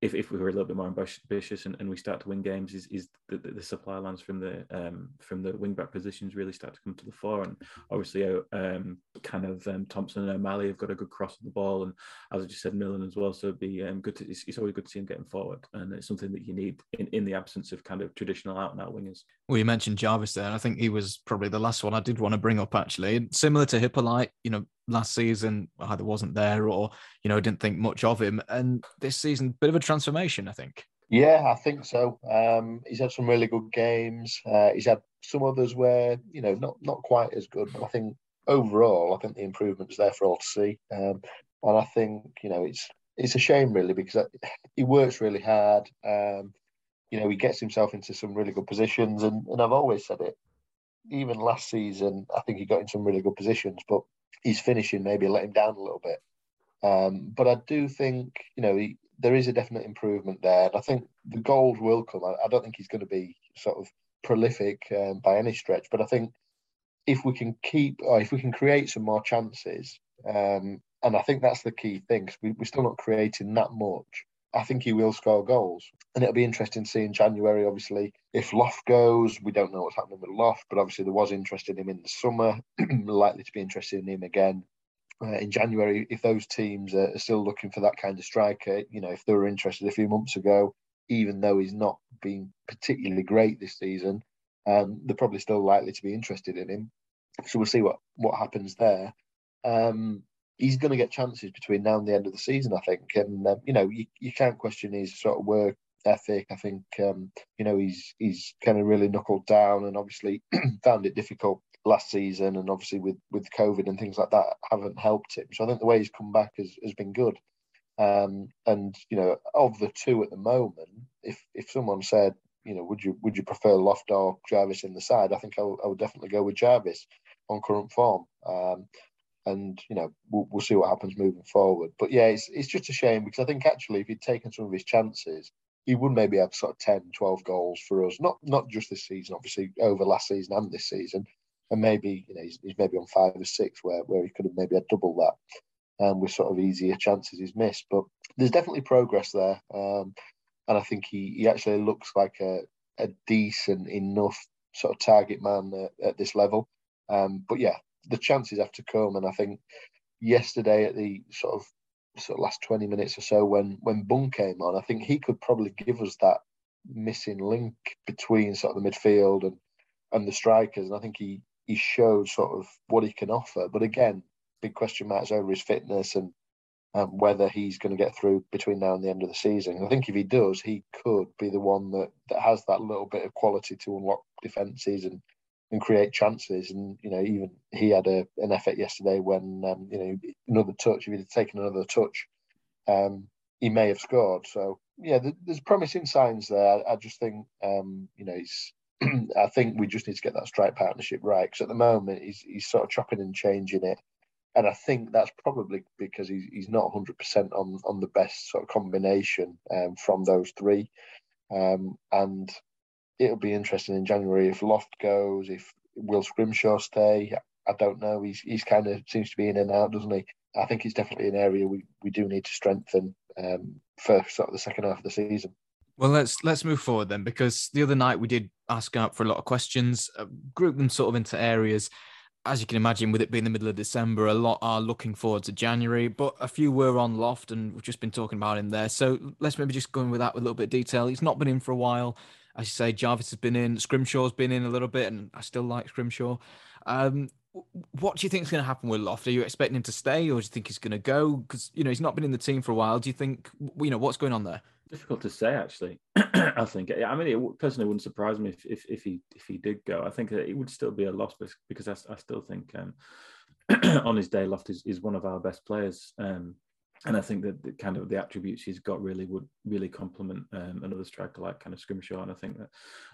if, if we were a little bit more ambitious and, and we start to win games, is is the, the supply lines from the um, from the wing back positions really start to come to the fore. And obviously, uh, um, kind of um, Thompson and O'Malley have got a good cross of the ball, and as I just said, Millen as well. So it'd be um, good. To, it's, it's, always good to see him getting forward, and it's something that you need in, in the absence of kind of traditional out and out wingers. Well, you mentioned Jarvis there, and I think he was probably the last one I did want to bring up. Actually, similar to Hippolyte, you know, last season either wasn't there or you know didn't think much of him. And this season bit of a transformation i think. Yeah i think so. Um, he's had some really good games. Uh, he's had some others where you know not not quite as good but i think overall i think the improvement's there for all to see. Um, and i think you know it's it's a shame really because he works really hard. Um, you know he gets himself into some really good positions. And, and i've always said it even last season i think he got in some really good positions but his finishing maybe let him down a little bit. Um, but I do think you know he, there is a definite improvement there, and I think the goals will come. I, I don't think he's going to be sort of prolific um, by any stretch, but I think if we can keep or if we can create some more chances, um, and I think that's the key thing we, we're still not creating that much. I think he will score goals. And it'll be interesting to see in January, obviously, if Loft goes. We don't know what's happening with Loft, but obviously there was interest in him in the summer, likely to be interested in him again. Uh, in January, if those teams are still looking for that kind of striker, you know, if they were interested a few months ago, even though he's not been particularly great this season, um, they're probably still likely to be interested in him. So we'll see what what happens there. Um, he's going to get chances between now and the end of the season, I think. And um, you know, you, you can't question his sort of work ethic. I think um, you know he's he's kind of really knuckled down, and obviously found it difficult last season, and obviously with with COVID and things like that haven't helped him. So I think the way he's come back has, has been good. Um, and you know, of the two at the moment, if if someone said, you know, would you would you prefer Loft or Jarvis in the side? I think I, w- I would definitely go with Jarvis on current form. Um, and you know we'll, we'll see what happens moving forward. But yeah, it's it's just a shame because I think actually if he'd taken some of his chances, he would maybe have sort of 10, 12 goals for us. Not not just this season, obviously over last season and this season, and maybe you know he's, he's maybe on five or six where where he could have maybe had double that, um, with sort of easier chances he's missed. But there's definitely progress there, um, and I think he he actually looks like a a decent enough sort of target man at, at this level. Um, but yeah, the chances have to come. And I think yesterday at the sort of sort of last 20 minutes or so when when Bunn came on, I think he could probably give us that missing link between sort of the midfield and and the strikers. And I think he he showed sort of what he can offer. But again, big question marks over his fitness and um, whether he's going to get through between now and the end of the season. I think if he does, he could be the one that, that has that little bit of quality to unlock defences and and create chances. And you know, even he had a, an effort yesterday when um, you know another touch. If he'd taken another touch, um, he may have scored. So yeah, there's promising signs there. I, just think um, you know he's. I think we just need to get that strike partnership right because at the moment he's he's sort of chopping and changing it, and I think that's probably because he's he's not 100 percent on on the best sort of combination um, from those three, um, and it'll be interesting in January if Loft goes, if will Scrimshaw stay. I don't know. He's he's kind of seems to be in and out, doesn't he? I think it's definitely an area we, we do need to strengthen um, for sort of the second half of the season. Well, let's let's move forward then, because the other night we did ask out for a lot of questions, uh, group them sort of into areas. As you can imagine, with it being the middle of December, a lot are looking forward to January, but a few were on loft, and we've just been talking about him there. So let's maybe just go in with that with a little bit of detail. He's not been in for a while as you say, Jarvis has been in, Scrimshaw's been in a little bit, and I still like Scrimshaw. Um, what do you think is going to happen with Loft? Are you expecting him to stay, or do you think he's going to go? Because you know he's not been in the team for a while. Do you think you know what's going on there? Difficult to say, actually. I think. I mean, it personally wouldn't surprise me if, if, if he if he did go. I think it would still be a loss because I, I still think um, on his day, Loft is, is one of our best players. Um, and I think that the kind of the attributes he's got really would really complement um, another striker like kind of Scrimshaw. And I think that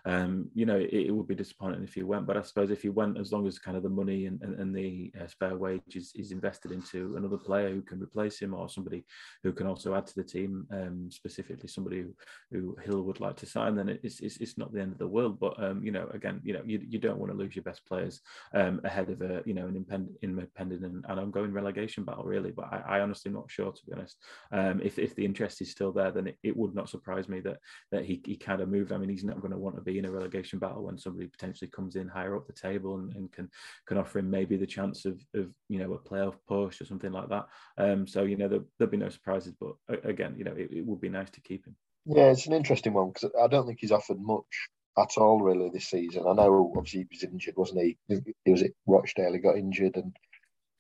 um, you know it, it, would be disappointing if he went, but I suppose if he went, as long as kind of the money and, and, and the uh, spare wage is, is, invested into another player who can replace him or somebody who can also add to the team, um, specifically somebody who, who Hill would like to sign, then it's, it's, it's not the end of the world. But um, you know, again, you know, you, you don't want to lose your best players um, ahead of a you know an independent, and, and ongoing relegation battle, really. But I, I honestly not sure sure, to be honest. Um, if if the interest is still there, then it, it would not surprise me that that he, he kind of moved. I mean, he's not going to want to be in a relegation battle when somebody potentially comes in higher up the table and, and can can offer him maybe the chance of of you know a playoff push or something like that. Um, so you know there, will be no surprises, but again, you know it, it would be nice to keep him. Yeah, it's an interesting one because I don't think he's offered much at all really this season. I know obviously he was injured, wasn't he? He was at Rochdale, he got injured and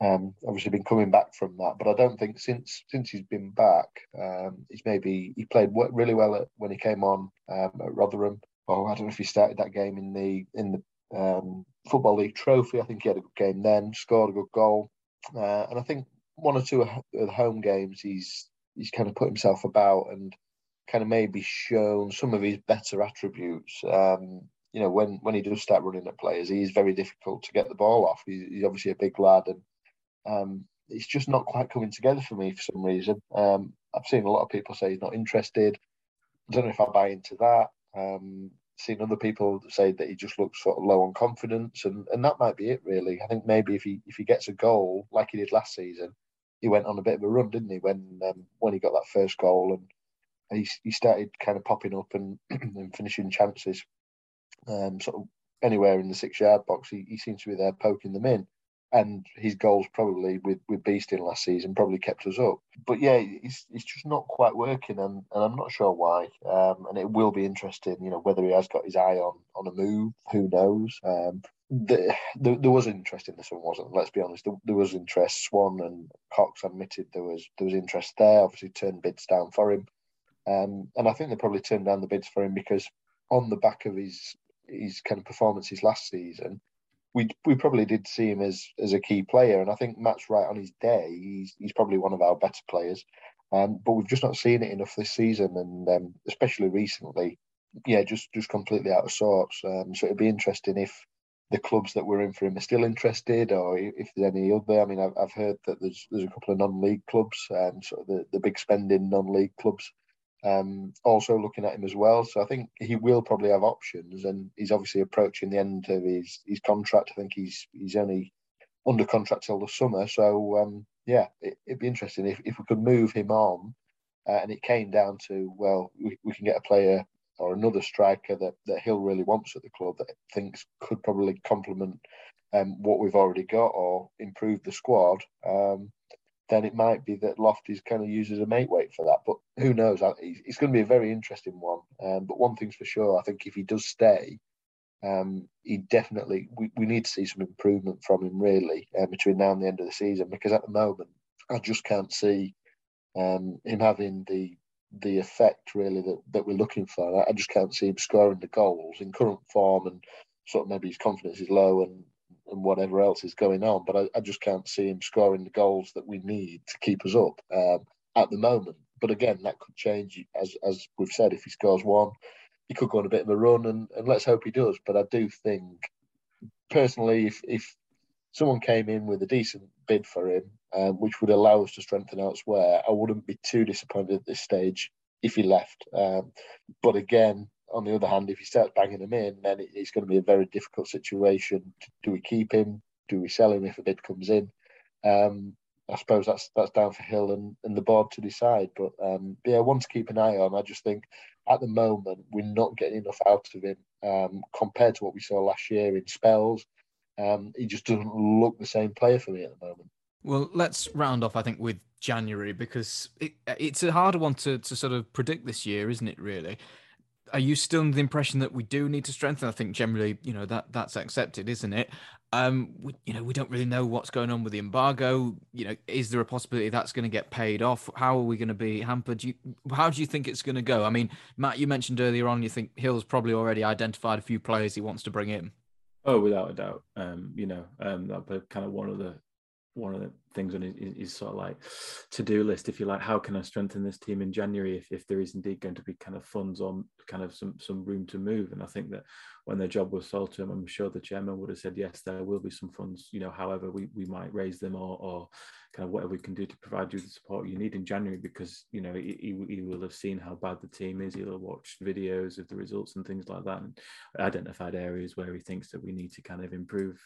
um, obviously been coming back from that. But I don't think since since he's been back, um, he's maybe he played really well at, when he came on um, at Rotherham. Oh, I don't know if he started that game in the in the um, football league trophy. I think he had a good game then, scored a good goal, uh, and I think one or two of the home games he's he's kind of put himself about and kind of maybe shown some of his better attributes. Um, you know, when when he does start running at players, he's very difficult to get the ball off. He's, he's obviously a big lad, and um, it's just not quite coming together for me for some reason. Um, I've seen a lot of people say he's not interested. I don't know if I buy into that. Um, seen other people say that he just looks sort of low on confidence, and, and that might be it really. I think maybe if he if he gets a goal like he did last season, he went on a bit of a run, didn't he? When um, when he got that first goal and he, he started kind of popping up and, and finishing chances, um, sort of anywhere in the six yard box. He, he seems to be there poking them in. And his goals probably with with Beestin last season probably kept us up. But yeah, it's, it's just not quite working, and, and I'm not sure why. Um, and it will be interesting, you know, whether he has got his eye on on a move. Who knows? Um, the, the, there was interest in this one, wasn't? Let's be honest. There, there, was interest. Swann and Cox admitted there was there was interest there. Obviously, turned bids down for him. Um, and I think they probably turned down the bids for him because on the back of his his kind of performances last season, we we probably did see him as as a key player. And I think Matt's right on his day. He's he's probably one of our better players. Um, but we've just not seen it enough this season, and um, especially recently, yeah, just just completely out of sorts. Um, so it'd be interesting if the clubs that were in for him are still interested, or if there's any other. I mean, I've, I've heard that there's there's a couple of non-league clubs, um, sort of the, the big spending non-league clubs um, also looking at him as well. So I think he will probably have options, and he's obviously approaching the end of his his contract. I think he's he's only under contract till the summer. So um, yeah, it, would be interesting if, if we could move him on, uh, and it came down to well, we, we can get a player or another striker that that Hill really wants at the club that thinks could probably complement um, what we've already got or improve the squad. Um, then it might be that Loftus kind of used as a mate weight for that. But who knows? It's going to be a very interesting one. Um, but one thing's for sure, I think if he does stay, um, he definitely we, we need to see some improvement from him really uh, between now and the end of the season because at the moment I just can't see um, him having the the effect really that, that we're looking for. I just can't see him scoring the goals in current form and sort of maybe his confidence is low and and whatever else is going on. But I, I, just can't see him scoring the goals that we need to keep us up um, at the moment. But again, that could change as as we've said. If he scores one, he could go on a bit of a run, and, and let's hope he does. But I do think, personally, if if someone came in with a decent bid for him, um, which would allow us to strengthen elsewhere, I wouldn't be too disappointed at this stage if he left. Um, but again, on the other hand, if he starts banging them in, then it's going to be a very difficult situation. Do we keep him? Do we sell him if a bid comes in? Um, I suppose that's that's down for Hill and, and the board to decide. But um, yeah, one to keep an eye on. I just think at the moment we're not getting enough out of him um, compared to what we saw last year in spells. Um, he just doesn't look the same player for me at the moment. Well, let's round off, I think, with January because it, it's a harder one to, to sort of predict this year, isn't it? Really, are you still under the impression that we do need to strengthen? I think generally, you know, that that's accepted, isn't it? Um, we, you know, we don't really know what's going on with the embargo. You know, is there a possibility that's going to get paid off? How are we going to be hampered? You, how do you think it's going to go? I mean, Matt, you mentioned earlier on, you think Hill's probably already identified a few players he wants to bring in. Oh, without a doubt. Um, you know, um, that kind of one of the one of the things on his, his sort of like to-do list, if you like, how can I strengthen this team in January if, if there is indeed going to be kind of funds on kind of some some room to move. And I think that when the job was sold to him, I'm sure the chairman would have said, yes, there will be some funds, you know, however we, we might raise them or, or kind of whatever we can do to provide you the support you need in January because, you know, he, he, he will have seen how bad the team is. He'll have watched videos of the results and things like that and identified areas where he thinks that we need to kind of improve,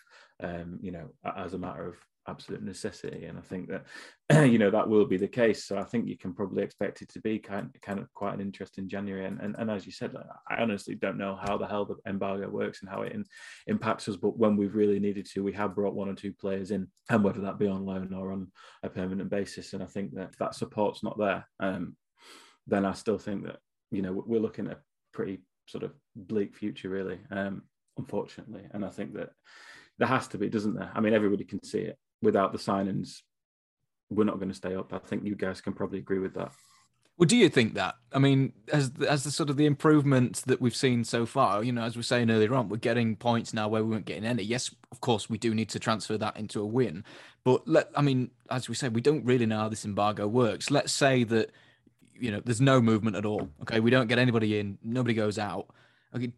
um, you know, as a matter of absolute necessity. And I think that you know that will be the case. So I think you can probably expect it to be kind kind of quite an interesting January. And and, and as you said, I honestly don't know how the hell the embargo works and how it in, impacts us. But when we've really needed to, we have brought one or two players in, and whether that be on loan or on a permanent basis. And I think that if that support's not there, um, then I still think that you know we're looking at a pretty sort of bleak future, really. Um, unfortunately, and I think that there has to be, doesn't there? I mean, everybody can see it. Without the signings, we're not going to stay up. I think you guys can probably agree with that. Well, do you think that? I mean, as as the sort of the improvements that we've seen so far, you know, as we are saying earlier on, we're getting points now where we weren't getting any. Yes, of course, we do need to transfer that into a win, but let I mean, as we said, we don't really know how this embargo works. Let's say that you know there's no movement at all. Okay, we don't get anybody in, nobody goes out. Okay,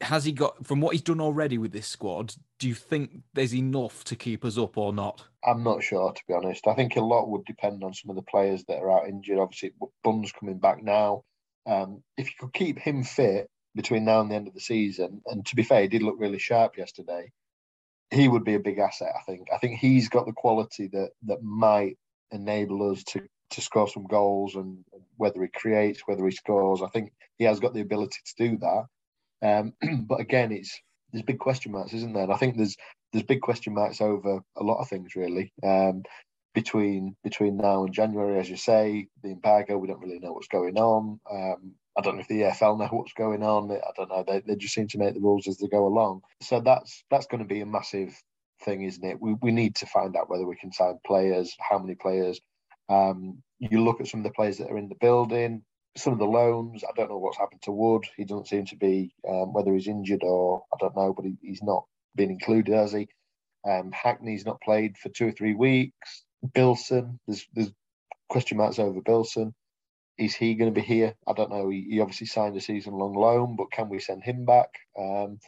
has he got from what he's done already with this squad? Do you think there's enough to keep us up or not? I'm not sure, to be honest. I think a lot would depend on some of the players that are out injured. Obviously, Bunn's coming back now. Um, if you could keep him fit between now and the end of the season, and to be fair, he did look really sharp yesterday. He would be a big asset. I think. I think he's got the quality that that might enable us to to score some goals, and whether he creates, whether he scores, I think he has got the ability to do that. Um, but again, it's there's big question marks, isn't there? And I think there's there's big question marks over a lot of things really. Um, between between now and January, as you say, the embargo, we don't really know what's going on. Um, I don't know if the EFL know what's going on. I don't know. They, they just seem to make the rules as they go along. So that's that's going to be a massive thing, isn't it? We we need to find out whether we can sign players, how many players. Um, you look at some of the players that are in the building some of the loans, I don't know what's happened to Wood. He doesn't seem to be, um, whether he's injured or I don't know, but he, he's not been included, has he? Um, Hackney's not played for two or three weeks. Bilson, there's there's question marks over Bilson. Is he going to be here? I don't know. He, he obviously signed a season long loan, but can we send him back? Um,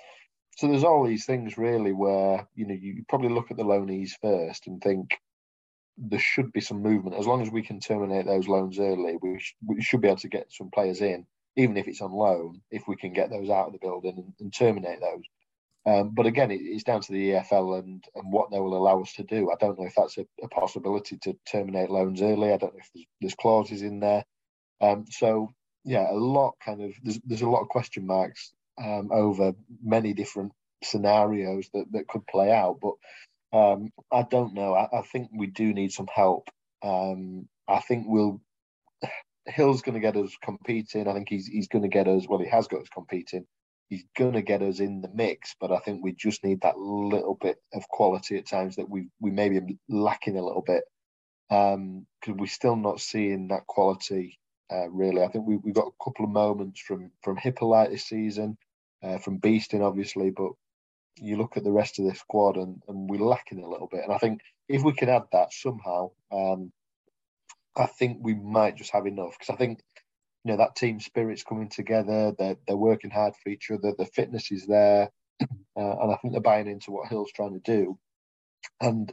so there's all these things really where you know you probably look at the loanees first and think there should be some movement. As long as we can terminate those loans early, we, sh- we should be able to get some players in, even if it's on loan, if we can get those out of the building and, and terminate those. Um, but again, it, it's down to the EFL and, and what they will allow us to do. I don't know if that's a, a possibility to terminate loans early. I don't know if there's, there's clauses in there. Um, so yeah, a lot kind of there's, there's a lot of question marks um, over many different scenarios that, that could play out. But um, I don't know. I, I, think we do need some help. Um, I think we'll. Hill's going to get us competing. I think he's he's going to get us. Well, he has got us competing. He's going to get us in the mix, but I think we just need that little bit of quality at times that we we may be lacking a little bit because um, we're still not seeing that quality. Uh, really, I think we we got a couple of moments from from Hippolyte this season, uh, from Beestin obviously, but you look at the rest of the squad and, and we're lacking a little bit. And I think if we can add that somehow, um, I think we might just have enough because I think you know that team spirit's coming together. They're they're working hard for each other. The fitness is there, uh, and I think they're buying into what Hill's trying to do. And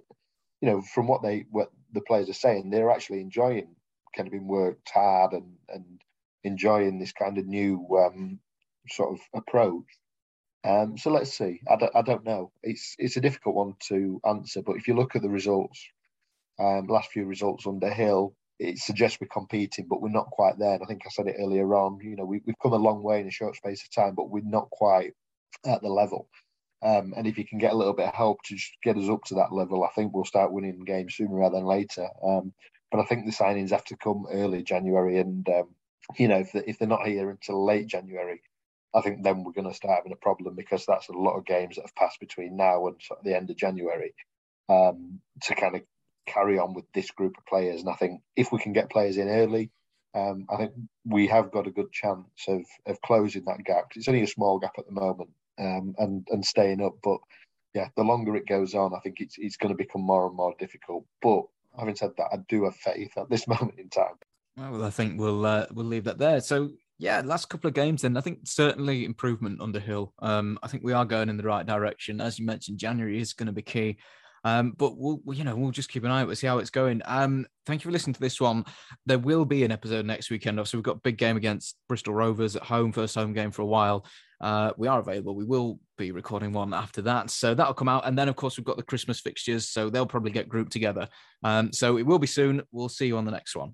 you know, from what they what the players are saying, they're actually enjoying kind of being worked hard and and enjoying this kind of new um, sort of approach. Um, so let's see. I don't, I don't know. It's it's a difficult one to answer, but if you look at the results, um, last few results under Hill, it suggests we're competing, but we're not quite there. And I think I said it earlier on. You know, we, have come a long way in a short space of time, but we're not quite at the level. Um, and if you can get a little bit of help to get us up to that level, I think we'll start winning games sooner rather than later. Um, but I think the signings have to come early January, and um, you know, if, if they're not here until late January, I think then we're going to start having a problem because that's a lot of games that have passed between now and sort of the end of January um, to kind of carry on with this group of players. And I think if we can get players in early, um, I think we have got a good chance of of closing that gap. It's only a small gap at the moment, um, and and staying up. But yeah, the longer it goes on, I think it's it's going to become more and more difficult. But having said that, I do have faith at this moment in time. Well, I think we'll uh, we'll leave that there. So yeah, last couple of games, then I think certainly improvement under Hill. Um, I think we are going in the right direction. As you mentioned, January is going to be key. Um, but we'll, you know, we'll just keep an eye out, we'll see how it's going. Um, thank you for listening to this one. There will be an episode next weekend. Obviously, we've got a big game against Bristol Rovers at home, first home game for a while. Uh, we are available. We will be recording one after that. So that'll come out. And then, of course, we've got the Christmas fixtures. So they'll probably get grouped together. Um, so it will be soon. We'll see you on the next one.